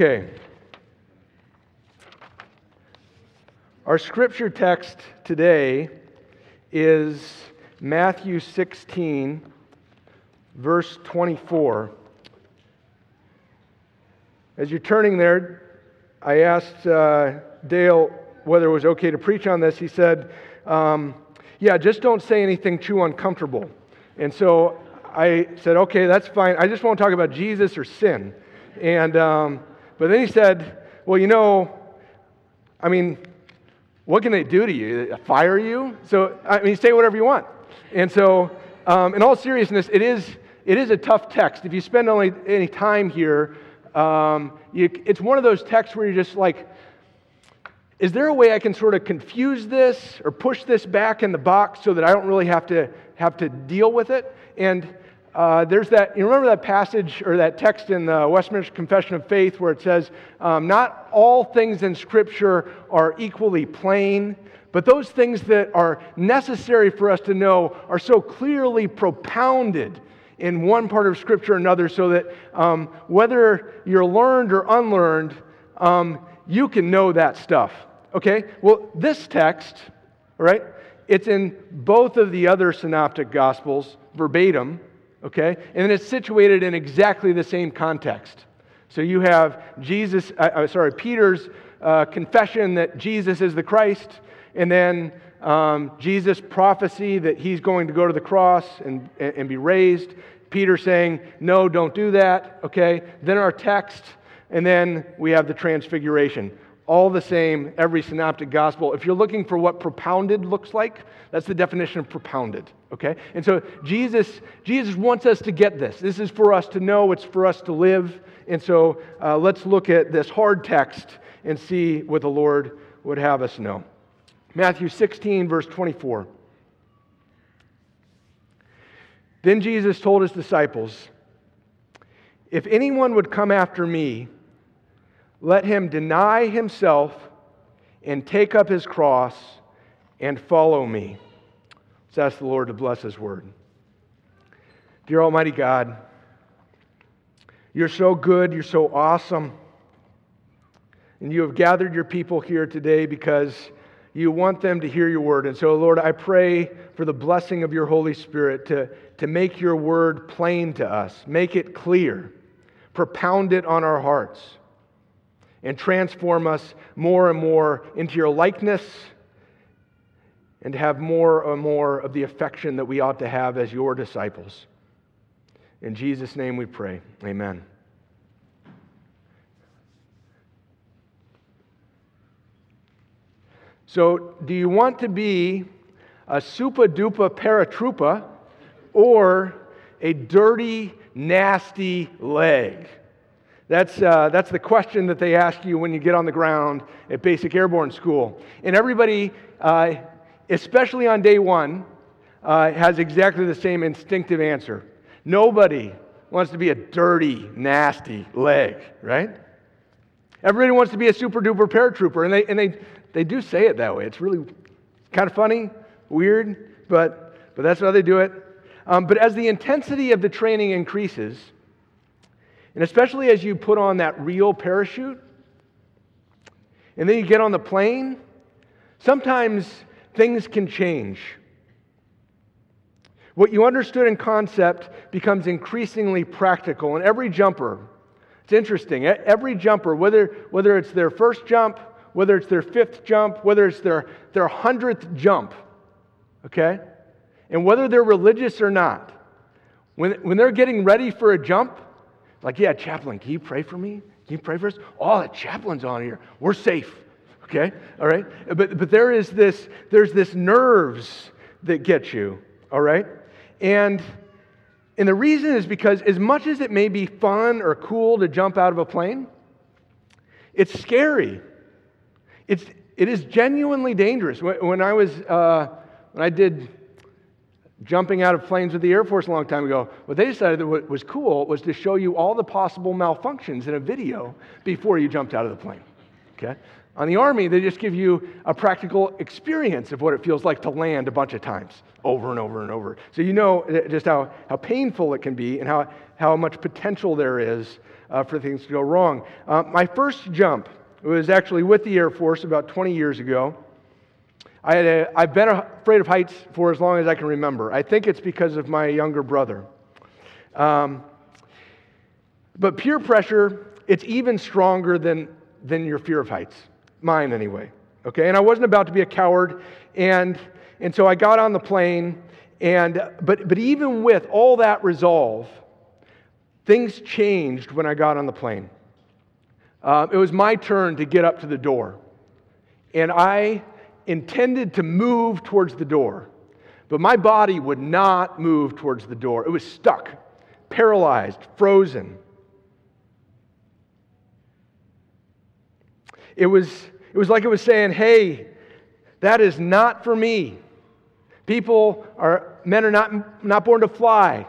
Okay. Our scripture text today is Matthew 16, verse 24. As you're turning there, I asked uh, Dale whether it was okay to preach on this. He said, um, Yeah, just don't say anything too uncomfortable. And so I said, Okay, that's fine. I just won't talk about Jesus or sin. And, um, but then he said, Well, you know, I mean, what can they do to you? Fire you? So, I mean, say whatever you want. And so, um, in all seriousness, it is, it is a tough text. If you spend only any time here, um, you, it's one of those texts where you're just like, is there a way I can sort of confuse this or push this back in the box so that I don't really have to have to deal with it? And uh, there's that, you remember that passage or that text in the Westminster Confession of Faith where it says, um, Not all things in Scripture are equally plain, but those things that are necessary for us to know are so clearly propounded in one part of Scripture or another, so that um, whether you're learned or unlearned, um, you can know that stuff. Okay? Well, this text, right, it's in both of the other synoptic gospels verbatim, okay? And it's situated in exactly the same context. So you have Jesus, uh, uh, sorry, Peter's uh, confession that Jesus is the Christ, and then um, Jesus' prophecy that he's going to go to the cross and, and be raised. Peter saying, No, don't do that, okay? Then our text, and then we have the transfiguration all the same, every synoptic gospel. If you're looking for what propounded looks like, that's the definition of propounded, okay? And so Jesus, Jesus wants us to get this. This is for us to know, it's for us to live. And so uh, let's look at this hard text and see what the Lord would have us know. Matthew 16, verse 24. Then Jesus told his disciples, If anyone would come after me, let him deny himself and take up his cross and follow me. Let's ask the Lord to bless his word. Dear Almighty God, you're so good, you're so awesome. And you have gathered your people here today because you want them to hear your word. And so, Lord, I pray for the blessing of your Holy Spirit to, to make your word plain to us, make it clear, propound it on our hearts and transform us more and more into your likeness and have more and more of the affection that we ought to have as your disciples. In Jesus' name we pray. Amen. So, do you want to be a super duper paratroopa or a dirty, nasty leg? That's, uh, that's the question that they ask you when you get on the ground at basic airborne school. And everybody, uh, especially on day one, uh, has exactly the same instinctive answer. Nobody wants to be a dirty, nasty leg, right? Everybody wants to be a super duper paratrooper, and they, and they, they do say it that way. It's really kind of funny, weird, but, but that's how they do it. Um, but as the intensity of the training increases, and especially as you put on that real parachute, and then you get on the plane, sometimes things can change. What you understood in concept becomes increasingly practical. And every jumper, it's interesting, every jumper, whether, whether it's their first jump, whether it's their fifth jump, whether it's their, their hundredth jump, okay? And whether they're religious or not, when, when they're getting ready for a jump, like, yeah, chaplain, can you pray for me? Can you pray for us? Oh, the chaplain's on here. We're safe. Okay? All right? But, but there is this, there's this nerves that get you. All right? And, and the reason is because as much as it may be fun or cool to jump out of a plane, it's scary. It's, it is genuinely dangerous. When, when I was, uh, when I did jumping out of planes with the Air Force a long time ago. What they decided that what was cool was to show you all the possible malfunctions in a video before you jumped out of the plane. Okay? On the Army, they just give you a practical experience of what it feels like to land a bunch of times, over and over and over. So you know just how, how painful it can be and how, how much potential there is uh, for things to go wrong. Uh, my first jump was actually with the Air Force about 20 years ago. I had a, I've been afraid of heights for as long as I can remember. I think it's because of my younger brother. Um, but peer pressure, it's even stronger than, than your fear of heights. Mine, anyway. Okay? And I wasn't about to be a coward. And, and so I got on the plane. And, but, but even with all that resolve, things changed when I got on the plane. Uh, it was my turn to get up to the door. And I intended to move towards the door, but my body would not move towards the door. It was stuck, paralyzed, frozen. It was, it was like it was saying, hey, that is not for me. People are, men are not, not born to fly.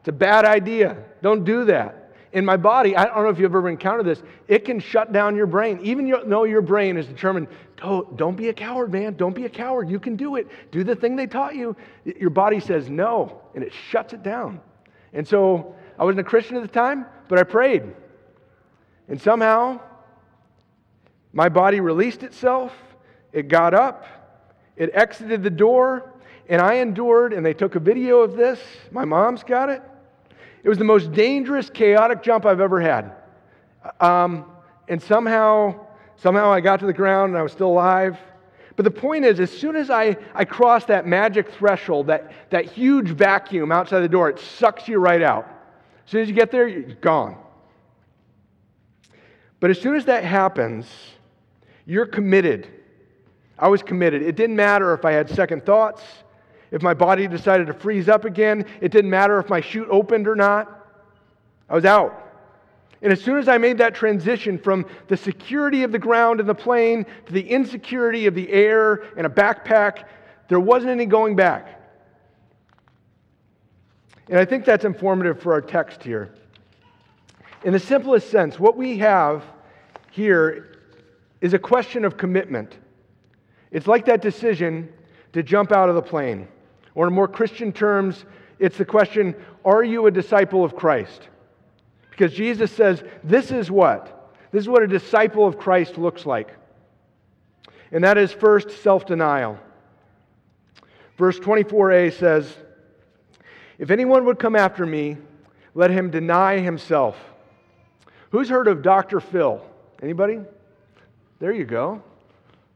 It's a bad idea. Don't do that in my body, I don't know if you've ever encountered this, it can shut down your brain. Even though your brain is determined, don't, don't be a coward, man. Don't be a coward. You can do it. Do the thing they taught you. Your body says no, and it shuts it down. And so I wasn't a Christian at the time, but I prayed. And somehow, my body released itself. It got up. It exited the door. And I endured, and they took a video of this. My mom's got it. It was the most dangerous, chaotic jump I've ever had. Um, and somehow, somehow I got to the ground and I was still alive. But the point is, as soon as I, I crossed that magic threshold, that, that huge vacuum outside the door, it sucks you right out. As soon as you get there, you're gone. But as soon as that happens, you're committed. I was committed. It didn't matter if I had second thoughts. If my body decided to freeze up again, it didn't matter if my chute opened or not. I was out. And as soon as I made that transition from the security of the ground and the plane to the insecurity of the air and a backpack, there wasn't any going back. And I think that's informative for our text here. In the simplest sense, what we have here is a question of commitment. It's like that decision to jump out of the plane. Or in more Christian terms, it's the question Are you a disciple of Christ? Because Jesus says, This is what? This is what a disciple of Christ looks like. And that is first self denial. Verse 24a says, If anyone would come after me, let him deny himself. Who's heard of Dr. Phil? Anybody? There you go.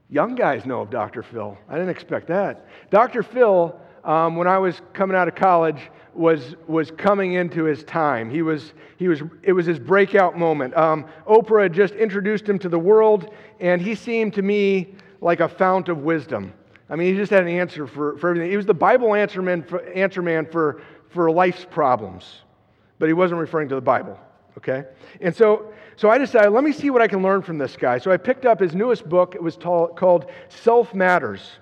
Young guys know of Dr. Phil. I didn't expect that. Dr. Phil um, when I was coming out of college, was, was coming into his time. He was, he was, it was his breakout moment. Um, Oprah had just introduced him to the world, and he seemed to me like a fount of wisdom. I mean, he just had an answer for, for everything. He was the Bible answer man for, answer man for, for life's problems, but he wasn't referring to the Bible, okay? And so, so I decided, let me see what I can learn from this guy. So I picked up his newest book. It was called Self Matters.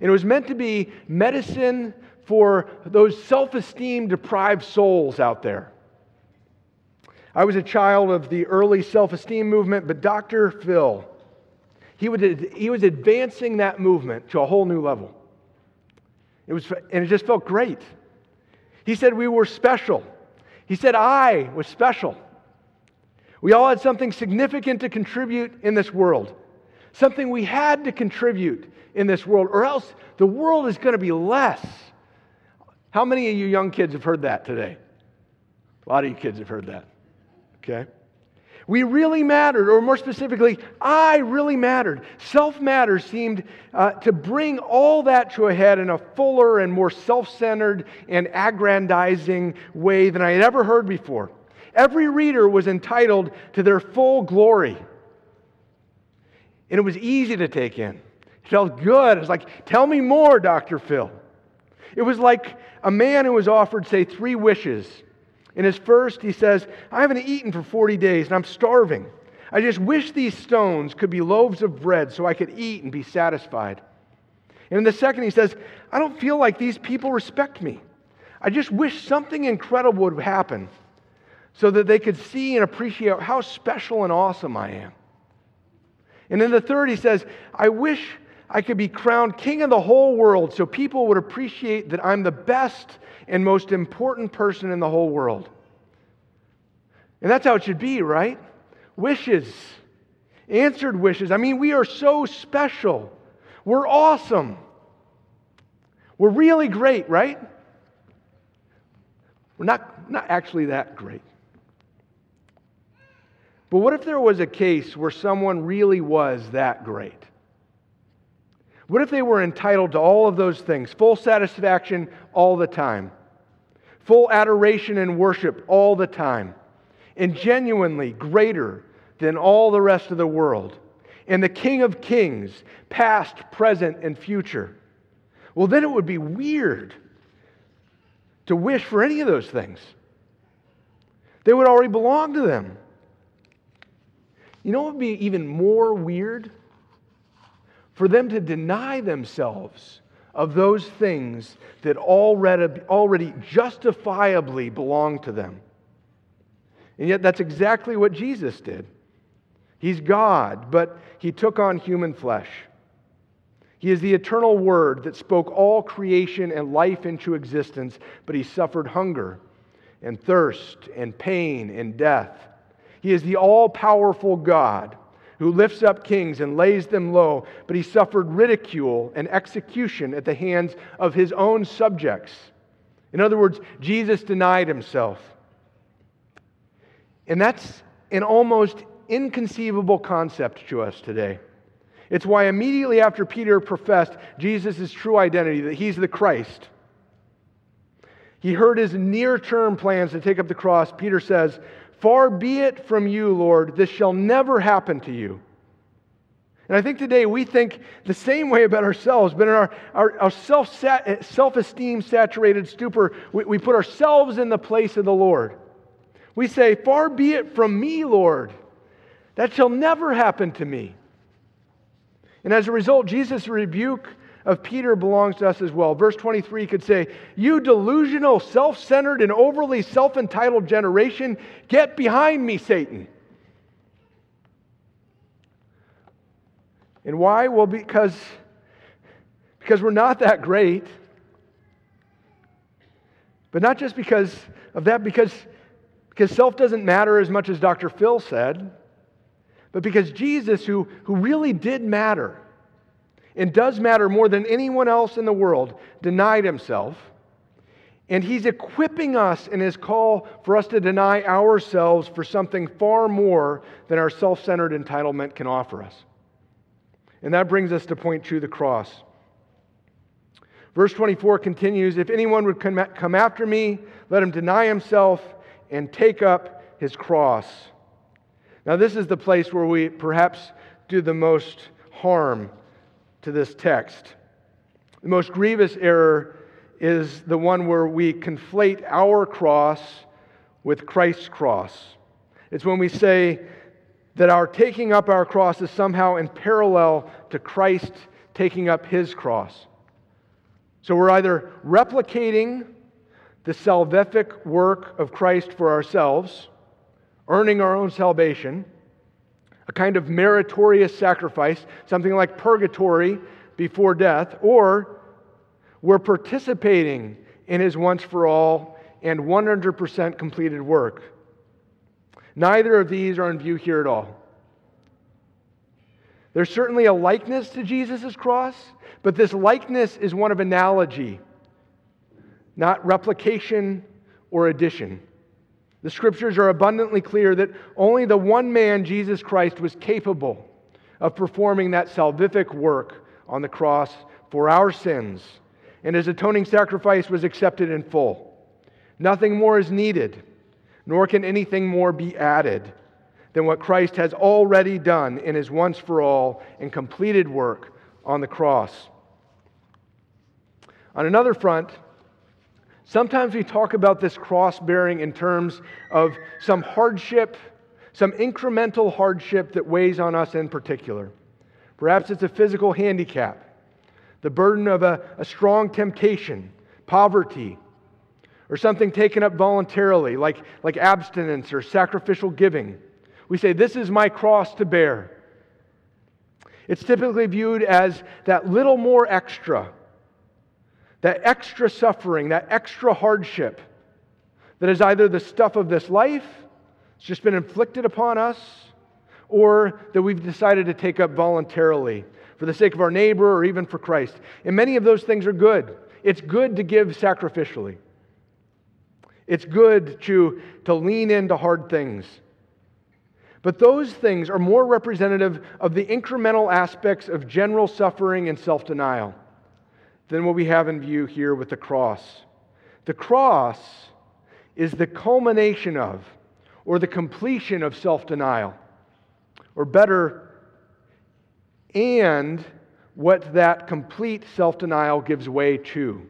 And it was meant to be medicine for those self esteem deprived souls out there. I was a child of the early self esteem movement, but Dr. Phil, he, would, he was advancing that movement to a whole new level. It was, and it just felt great. He said we were special. He said I was special. We all had something significant to contribute in this world, something we had to contribute in this world, or else the world is going to be less. How many of you young kids have heard that today? A lot of you kids have heard that. Okay? We really mattered, or more specifically, I really mattered. Self matter seemed uh, to bring all that to a head in a fuller and more self centered and aggrandizing way than I had ever heard before. Every reader was entitled to their full glory. And it was easy to take in It felt good. It's like, tell me more, Dr. Phil. It was like a man who was offered, say, three wishes. In his first, he says, I haven't eaten for 40 days and I'm starving. I just wish these stones could be loaves of bread so I could eat and be satisfied. And in the second, he says, I don't feel like these people respect me. I just wish something incredible would happen so that they could see and appreciate how special and awesome I am. And in the third, he says, I wish I could be crowned king of the whole world so people would appreciate that I'm the best and most important person in the whole world. And that's how it should be, right? Wishes, answered wishes. I mean, we are so special. We're awesome. We're really great, right? We're not, not actually that great. But what if there was a case where someone really was that great? What if they were entitled to all of those things, full satisfaction all the time, full adoration and worship all the time, and genuinely greater than all the rest of the world, and the King of Kings, past, present, and future? Well, then it would be weird to wish for any of those things. They would already belong to them. You know what would be even more weird? For them to deny themselves of those things that already, already justifiably belong to them. And yet, that's exactly what Jesus did. He's God, but he took on human flesh. He is the eternal Word that spoke all creation and life into existence, but he suffered hunger and thirst and pain and death. He is the all powerful God who lifts up kings and lays them low, but he suffered ridicule and execution at the hands of his own subjects. In other words, Jesus denied himself. And that's an almost inconceivable concept to us today. It's why immediately after Peter professed Jesus' true identity, that he's the Christ, he heard his near term plans to take up the cross. Peter says, Far be it from you, Lord, this shall never happen to you. And I think today we think the same way about ourselves, but in our, our, our self esteem saturated stupor, we, we put ourselves in the place of the Lord. We say, Far be it from me, Lord. That shall never happen to me. And as a result, Jesus' rebuke of Peter belongs to us as well. Verse 23 could say, You delusional, self centered, and overly self entitled generation, get behind me, Satan. And why? Well, because, because we're not that great. But not just because of that, because, because self doesn't matter as much as Dr. Phil said but because Jesus, who, who really did matter and does matter more than anyone else in the world, denied himself. And he's equipping us in his call for us to deny ourselves for something far more than our self centered entitlement can offer us. And that brings us to point two the cross. Verse 24 continues If anyone would come after me, let him deny himself and take up his cross now, this is the place where we perhaps do the most harm to this text. The most grievous error is the one where we conflate our cross with Christ's cross. It's when we say that our taking up our cross is somehow in parallel to Christ taking up his cross. So we're either replicating the salvific work of Christ for ourselves earning our own salvation, a kind of meritorious sacrifice, something like purgatory before death, or we're participating in his once for all and 100% completed work. Neither of these are in view here at all. There's certainly a likeness to Jesus' cross, but this likeness is one of analogy, not replication or addition. The scriptures are abundantly clear that only the one man, Jesus Christ, was capable of performing that salvific work on the cross for our sins, and his atoning sacrifice was accepted in full. Nothing more is needed, nor can anything more be added than what Christ has already done in his once for all and completed work on the cross. On another front, Sometimes we talk about this cross bearing in terms of some hardship, some incremental hardship that weighs on us in particular. Perhaps it's a physical handicap, the burden of a, a strong temptation, poverty, or something taken up voluntarily, like, like abstinence or sacrificial giving. We say, This is my cross to bear. It's typically viewed as that little more extra that extra suffering, that extra hardship that is either the stuff of this life, it's just been inflicted upon us, or that we've decided to take up voluntarily for the sake of our neighbor or even for Christ. And many of those things are good. It's good to give sacrificially. It's good to, to lean into hard things. But those things are more representative of the incremental aspects of general suffering and self denial than what we have in view here with the cross. The cross is the culmination of, or the completion of self denial. Or better, and what that complete self denial gives way to.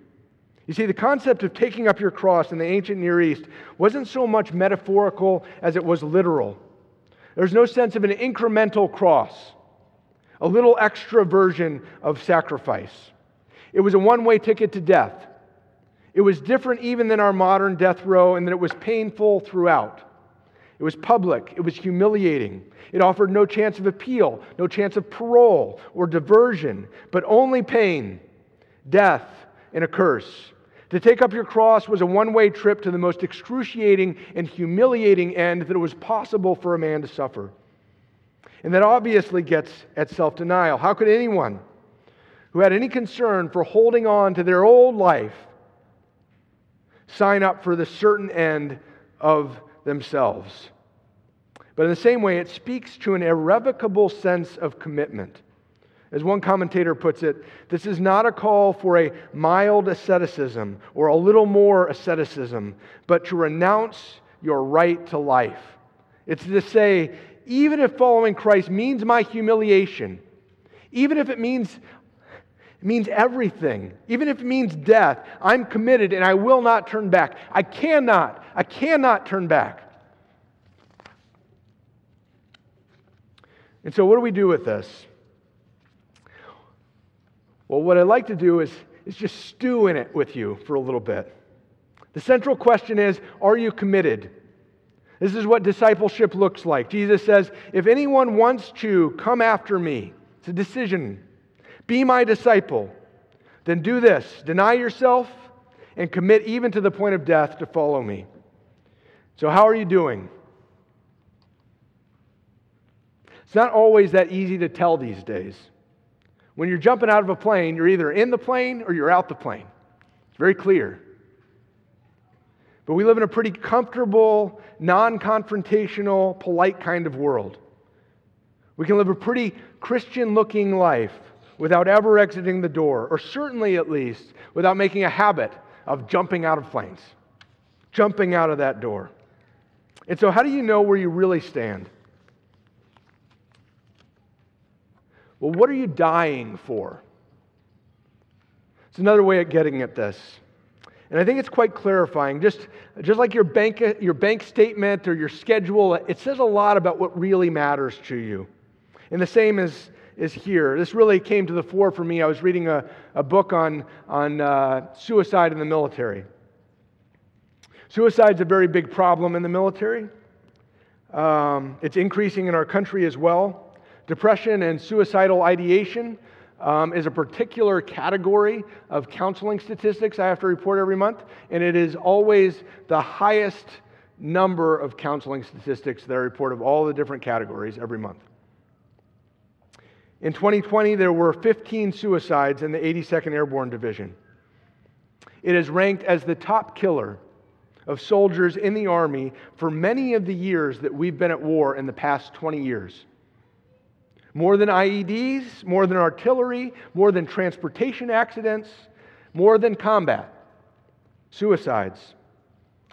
You see, the concept of taking up your cross in the ancient Near East wasn't so much metaphorical as it was literal. There's no sense of an incremental cross, a little extra version of sacrifice. It was a one way ticket to death. It was different even than our modern death row in that it was painful throughout. It was public, it was humiliating. It offered no chance of appeal, no chance of parole or diversion, but only pain, death, and a curse. To take up your cross was a one way trip to the most excruciating and humiliating end that it was possible for a man to suffer. And that obviously gets at self denial. How could anyone who had any concern for holding on to their old life sign up for the certain end of themselves? But in the same way, it speaks to an irrevocable sense of commitment. As one commentator puts it, this is not a call for a mild asceticism or a little more asceticism, but to renounce your right to life. It's to say, even if following Christ means my humiliation, even if it means it means everything. Even if it means death, I'm committed and I will not turn back. I cannot, I cannot turn back. And so, what do we do with this? Well, what I'd like to do is, is just stew in it with you for a little bit. The central question is Are you committed? This is what discipleship looks like. Jesus says, If anyone wants to come after me, it's a decision. Be my disciple. Then do this deny yourself and commit even to the point of death to follow me. So, how are you doing? It's not always that easy to tell these days. When you're jumping out of a plane, you're either in the plane or you're out the plane. It's very clear. But we live in a pretty comfortable, non confrontational, polite kind of world. We can live a pretty Christian looking life without ever exiting the door, or certainly at least without making a habit of jumping out of planes, jumping out of that door. And so, how do you know where you really stand? Well, what are you dying for? It's another way of getting at this. And I think it's quite clarifying. Just, just like your bank, your bank statement or your schedule, it says a lot about what really matters to you. And the same is, is here. This really came to the fore for me. I was reading a, a book on, on uh, suicide in the military. Suicide's a very big problem in the military. Um, it's increasing in our country as well. Depression and suicidal ideation um, is a particular category of counseling statistics I have to report every month, and it is always the highest number of counseling statistics that I report of all the different categories every month. In 2020, there were 15 suicides in the 82nd Airborne Division. It is ranked as the top killer of soldiers in the Army for many of the years that we've been at war in the past 20 years. More than IEDs, more than artillery, more than transportation accidents, more than combat, suicides.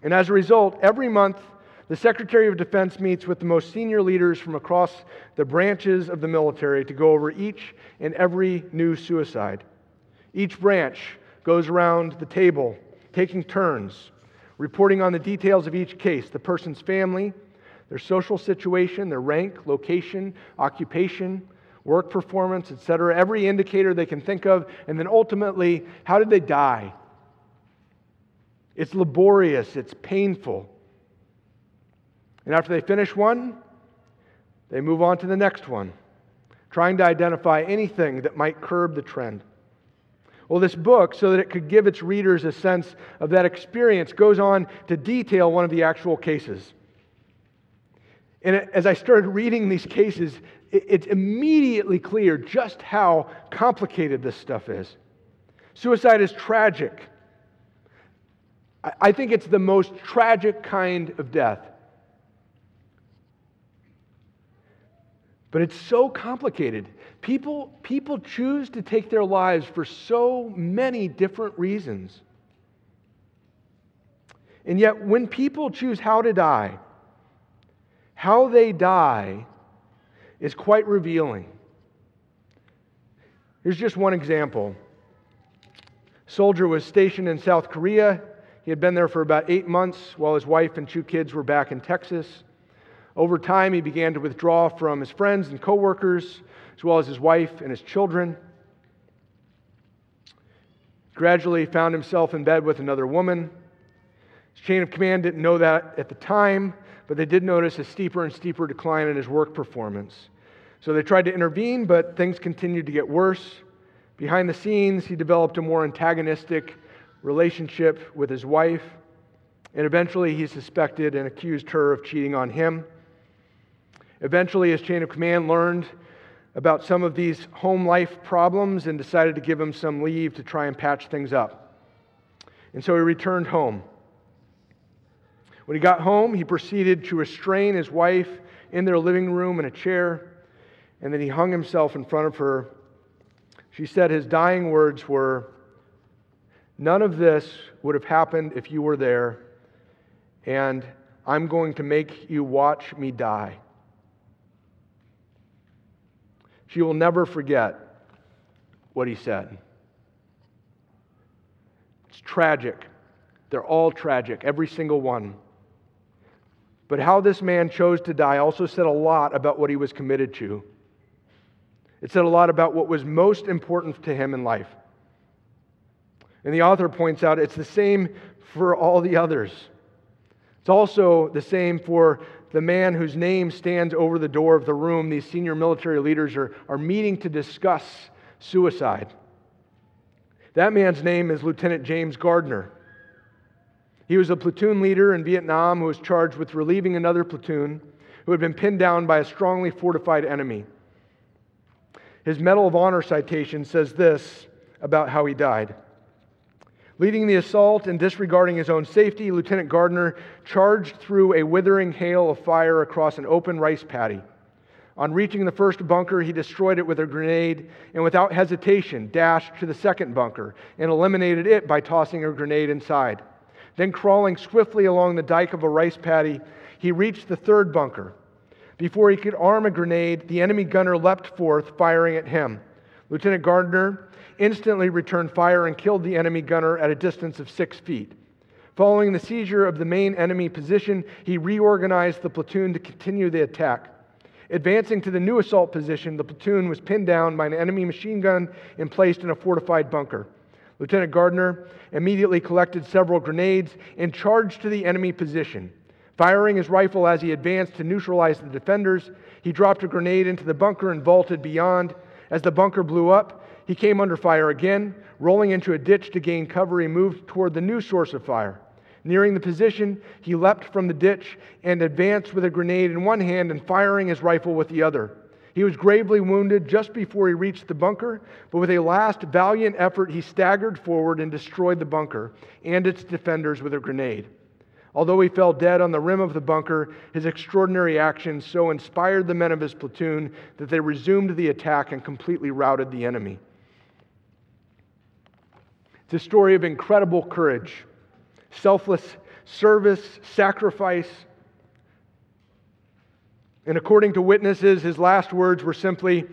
And as a result, every month, the Secretary of Defense meets with the most senior leaders from across the branches of the military to go over each and every new suicide. Each branch goes around the table, taking turns, reporting on the details of each case the person's family, their social situation, their rank, location, occupation, work performance, etc., every indicator they can think of, and then ultimately, how did they die? It's laborious, it's painful. And after they finish one, they move on to the next one, trying to identify anything that might curb the trend. Well, this book, so that it could give its readers a sense of that experience, goes on to detail one of the actual cases. And as I started reading these cases, it's immediately clear just how complicated this stuff is. Suicide is tragic. I think it's the most tragic kind of death. But it's so complicated. People, people choose to take their lives for so many different reasons. And yet, when people choose how to die, how they die is quite revealing. Here's just one example. soldier was stationed in South Korea. He had been there for about eight months while his wife and two kids were back in Texas. Over time, he began to withdraw from his friends and coworkers, as well as his wife and his children. Gradually, he found himself in bed with another woman. His chain of command didn't know that at the time, but they did notice a steeper and steeper decline in his work performance. So they tried to intervene, but things continued to get worse. Behind the scenes, he developed a more antagonistic relationship with his wife, and eventually he suspected and accused her of cheating on him. Eventually, his chain of command learned about some of these home life problems and decided to give him some leave to try and patch things up. And so he returned home. When he got home, he proceeded to restrain his wife in their living room in a chair, and then he hung himself in front of her. She said his dying words were, None of this would have happened if you were there, and I'm going to make you watch me die. She will never forget what he said. It's tragic. They're all tragic, every single one. But how this man chose to die also said a lot about what he was committed to. It said a lot about what was most important to him in life. And the author points out it's the same for all the others. It's also the same for the man whose name stands over the door of the room these senior military leaders are, are meeting to discuss suicide. That man's name is Lieutenant James Gardner. He was a platoon leader in Vietnam who was charged with relieving another platoon who had been pinned down by a strongly fortified enemy. His Medal of Honor citation says this about how he died. Leading the assault and disregarding his own safety, Lieutenant Gardner charged through a withering hail of fire across an open rice paddy. On reaching the first bunker, he destroyed it with a grenade and without hesitation dashed to the second bunker and eliminated it by tossing a grenade inside. Then, crawling swiftly along the dike of a rice paddy, he reached the third bunker. Before he could arm a grenade, the enemy gunner leapt forth, firing at him. Lieutenant Gardner instantly returned fire and killed the enemy gunner at a distance of six feet. Following the seizure of the main enemy position, he reorganized the platoon to continue the attack. Advancing to the new assault position, the platoon was pinned down by an enemy machine gun and placed in a fortified bunker. Lieutenant Gardner immediately collected several grenades and charged to the enemy position. Firing his rifle as he advanced to neutralize the defenders, he dropped a grenade into the bunker and vaulted beyond. As the bunker blew up, he came under fire again. Rolling into a ditch to gain cover, he moved toward the new source of fire. Nearing the position, he leapt from the ditch and advanced with a grenade in one hand and firing his rifle with the other. He was gravely wounded just before he reached the bunker, but with a last valiant effort, he staggered forward and destroyed the bunker and its defenders with a grenade. Although he fell dead on the rim of the bunker, his extraordinary actions so inspired the men of his platoon that they resumed the attack and completely routed the enemy. It's a story of incredible courage, selfless service, sacrifice. And according to witnesses, his last words were simply,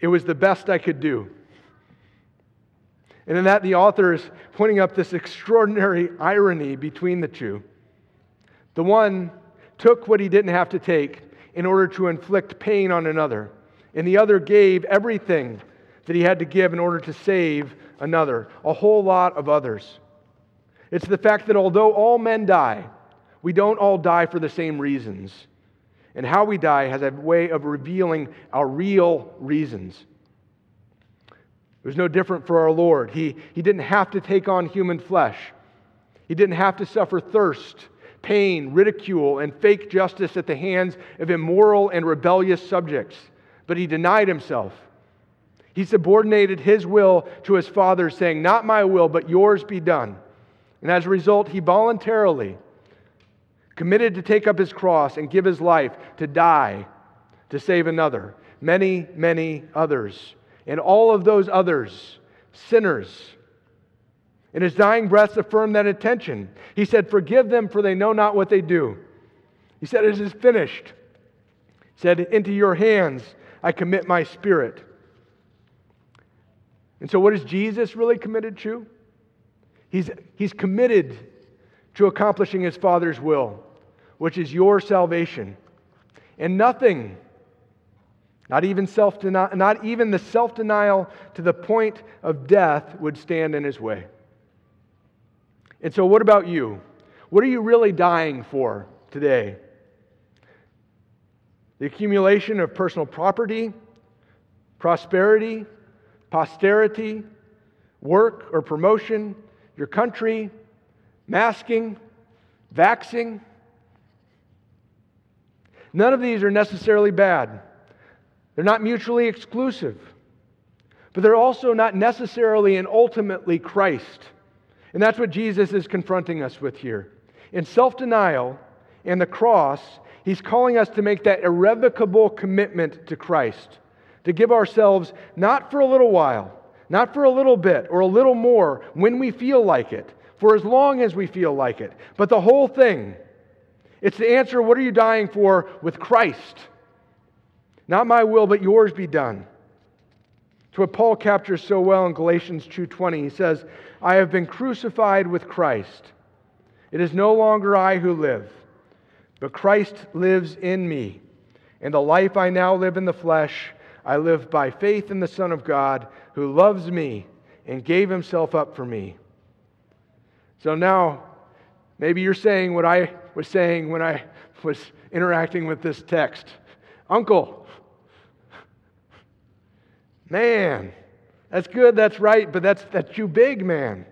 It was the best I could do. And in that, the author is pointing up this extraordinary irony between the two. The one took what he didn't have to take in order to inflict pain on another, and the other gave everything that he had to give in order to save another, a whole lot of others. It's the fact that although all men die, we don't all die for the same reasons. And how we die has a way of revealing our real reasons. It was no different for our Lord. He, he didn't have to take on human flesh, He didn't have to suffer thirst pain, ridicule, and fake justice at the hands of immoral and rebellious subjects. But he denied himself. He subordinated his will to his Father, saying, Not my will, but yours be done. And as a result, he voluntarily committed to take up his cross and give his life to die to save another, many, many others. And all of those others, sinners. In his dying breaths affirmed that intention. He said, Forgive them, for they know not what they do. He said, It is finished. He said, Into your hands I commit my spirit. And so, what is Jesus really committed to? He's, he's committed to accomplishing his Father's will, which is your salvation. And nothing not even, self not even the self denial to the point of death would stand in his way. And so, what about you? What are you really dying for today? The accumulation of personal property, prosperity, posterity, work or promotion, your country, masking, vaxing. None of these are necessarily bad. They're not mutually exclusive, but they're also not necessarily and ultimately Christ. And that's what Jesus is confronting us with here. In self denial and the cross, he's calling us to make that irrevocable commitment to Christ, to give ourselves not for a little while, not for a little bit or a little more when we feel like it, for as long as we feel like it, but the whole thing. It's the answer what are you dying for with Christ? Not my will, but yours be done. It's what Paul captures so well in Galatians 2:20. He says, "I have been crucified with Christ. It is no longer I who live, but Christ lives in me. And the life I now live in the flesh, I live by faith in the Son of God, who loves me and gave himself up for me." So now, maybe you're saying what I was saying when I was interacting with this text. Uncle, Man, that's good, that's right, but that's, that's too big, man.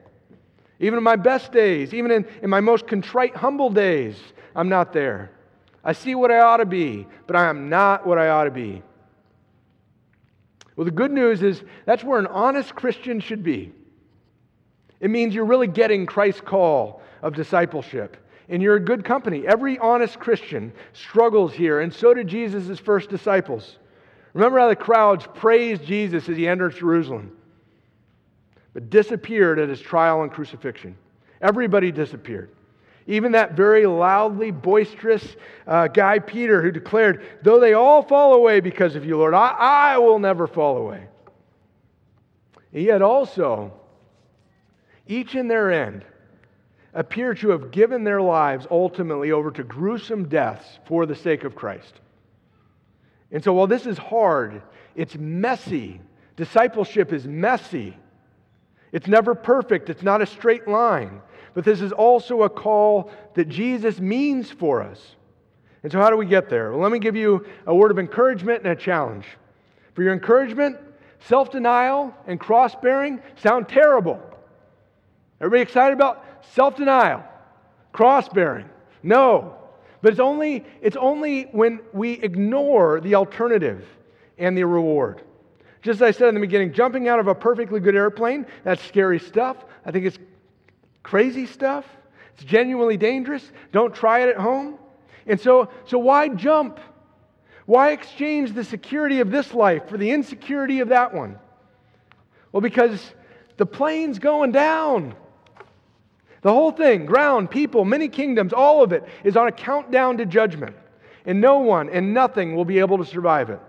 Even in my best days, even in, in my most contrite, humble days, I'm not there. I see what I ought to be, but I am not what I ought to be. Well, the good news is that's where an honest Christian should be. It means you're really getting Christ's call of discipleship. And you're a good company. Every honest Christian struggles here, and so did Jesus' first disciples. Remember how the crowds praised Jesus as he entered Jerusalem, but disappeared at his trial and crucifixion. Everybody disappeared. Even that very loudly boisterous uh, guy, Peter, who declared, Though they all fall away because of you, Lord, I, I will never fall away. Yet also, each in their end, appear to have given their lives ultimately over to gruesome deaths for the sake of Christ. And so, while this is hard, it's messy. Discipleship is messy. It's never perfect, it's not a straight line. But this is also a call that Jesus means for us. And so, how do we get there? Well, let me give you a word of encouragement and a challenge. For your encouragement, self denial and cross bearing sound terrible. Everybody excited about self denial, cross bearing? No. But it's only, it's only when we ignore the alternative and the reward. Just as I said in the beginning, jumping out of a perfectly good airplane, that's scary stuff. I think it's crazy stuff. It's genuinely dangerous. Don't try it at home. And so, so why jump? Why exchange the security of this life for the insecurity of that one? Well, because the plane's going down. The whole thing, ground, people, many kingdoms, all of it is on a countdown to judgment. And no one and nothing will be able to survive it.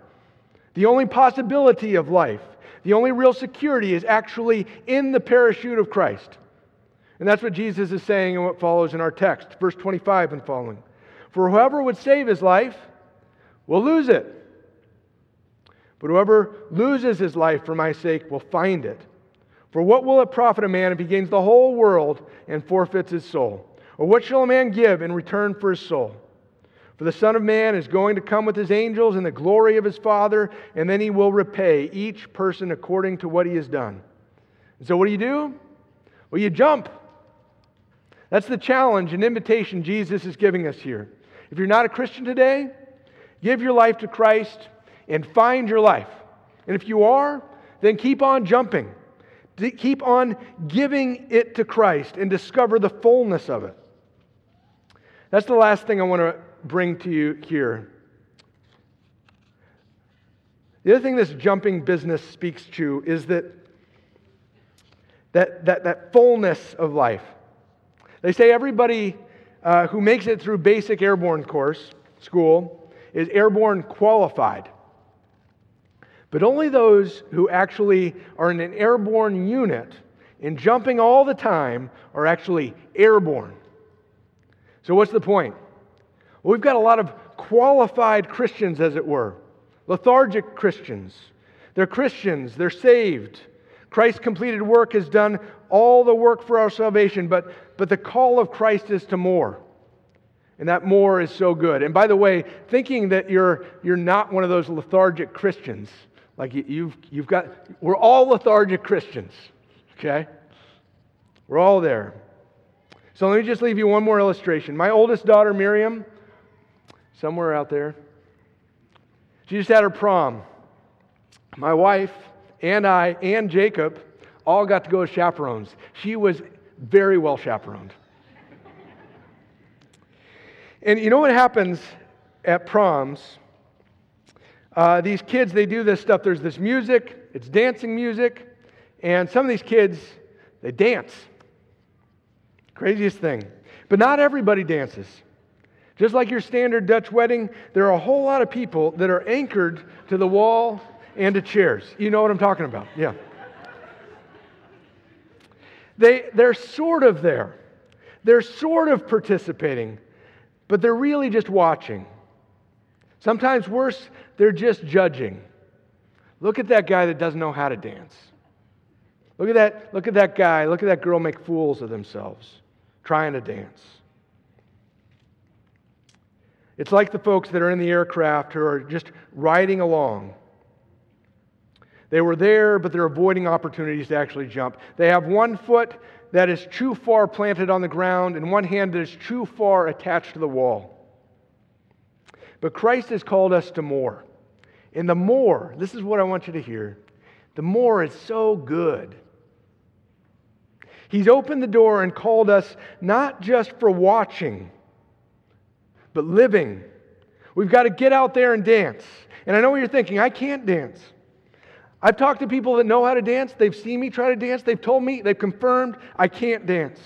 The only possibility of life, the only real security is actually in the parachute of Christ. And that's what Jesus is saying in what follows in our text, verse 25 and following. For whoever would save his life will lose it. But whoever loses his life for my sake will find it. For what will it profit a man if he gains the whole world and forfeits his soul? Or what shall a man give in return for his soul? For the Son of Man is going to come with his angels in the glory of his Father, and then he will repay each person according to what he has done. And so, what do you do? Well, you jump. That's the challenge and invitation Jesus is giving us here. If you're not a Christian today, give your life to Christ and find your life. And if you are, then keep on jumping. Keep on giving it to Christ and discover the fullness of it. That's the last thing I want to bring to you here. The other thing this jumping business speaks to is that that, that, that fullness of life. They say everybody uh, who makes it through basic airborne course, school, is airborne qualified. But only those who actually are in an airborne unit and jumping all the time are actually airborne. So, what's the point? Well, we've got a lot of qualified Christians, as it were, lethargic Christians. They're Christians, they're saved. Christ's completed work has done all the work for our salvation, but, but the call of Christ is to more. And that more is so good. And by the way, thinking that you're, you're not one of those lethargic Christians, like you, you've, you've got, we're all lethargic Christians, okay? We're all there. So let me just leave you one more illustration. My oldest daughter, Miriam, somewhere out there, she just had her prom. My wife and I and Jacob all got to go as chaperones. She was very well chaperoned. and you know what happens at proms? Uh, these kids, they do this stuff. There's this music, it's dancing music, and some of these kids, they dance. Craziest thing. But not everybody dances. Just like your standard Dutch wedding, there are a whole lot of people that are anchored to the wall and to chairs. You know what I'm talking about? Yeah. They, they're sort of there. They're sort of participating, but they're really just watching. Sometimes worse, they're just judging. Look at that guy that doesn't know how to dance. Look at that, look at that guy, look at that girl make fools of themselves trying to dance. It's like the folks that are in the aircraft who are just riding along. They were there, but they're avoiding opportunities to actually jump. They have one foot that is too far planted on the ground and one hand that is too far attached to the wall. But Christ has called us to more. And the more, this is what I want you to hear the more is so good. He's opened the door and called us not just for watching, but living. We've got to get out there and dance. And I know what you're thinking I can't dance. I've talked to people that know how to dance. They've seen me try to dance. They've told me, they've confirmed I can't dance.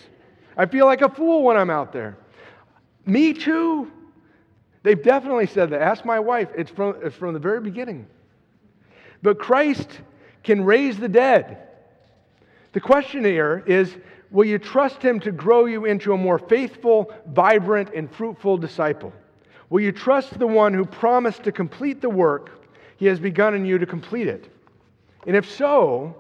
I feel like a fool when I'm out there. Me too. They've definitely said that. Ask my wife. It's from, it's from the very beginning. But Christ can raise the dead. The question here is will you trust him to grow you into a more faithful, vibrant, and fruitful disciple? Will you trust the one who promised to complete the work he has begun in you to complete it? And if so,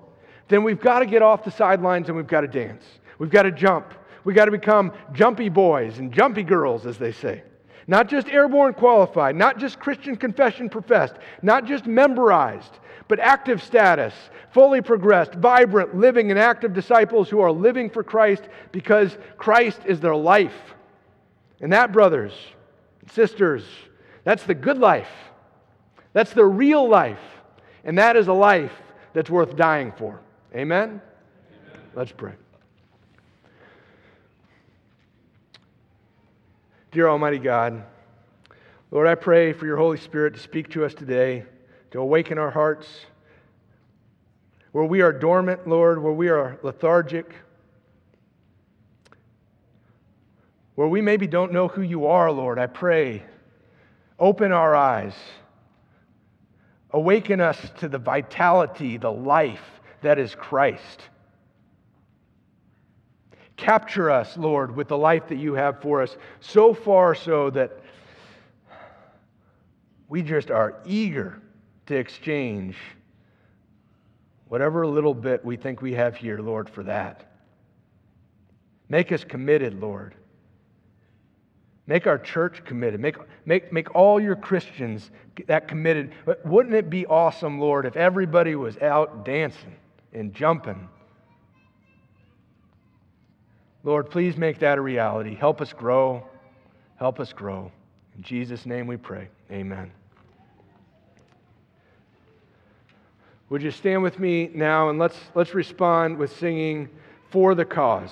then we've got to get off the sidelines and we've got to dance. We've got to jump. We've got to become jumpy boys and jumpy girls, as they say. Not just airborne qualified, not just Christian confession professed, not just memorized, but active status, fully progressed, vibrant, living, and active disciples who are living for Christ because Christ is their life. And that, brothers, sisters, that's the good life. That's the real life. And that is a life that's worth dying for. Amen? Amen. Let's pray. Dear Almighty God, Lord, I pray for your Holy Spirit to speak to us today, to awaken our hearts. Where we are dormant, Lord, where we are lethargic, where we maybe don't know who you are, Lord, I pray, open our eyes Awaken us to the vitality, the life that is Christ. Capture us, Lord, with the life that you have for us, so far so that we just are eager to exchange whatever little bit we think we have here, Lord, for that. Make us committed, Lord. Make our church committed. Make, make, make all your Christians that committed. But wouldn't it be awesome, Lord, if everybody was out dancing and jumping? Lord, please make that a reality. Help us grow. Help us grow. In Jesus' name we pray. Amen. Would you stand with me now and let's, let's respond with singing For the Cause.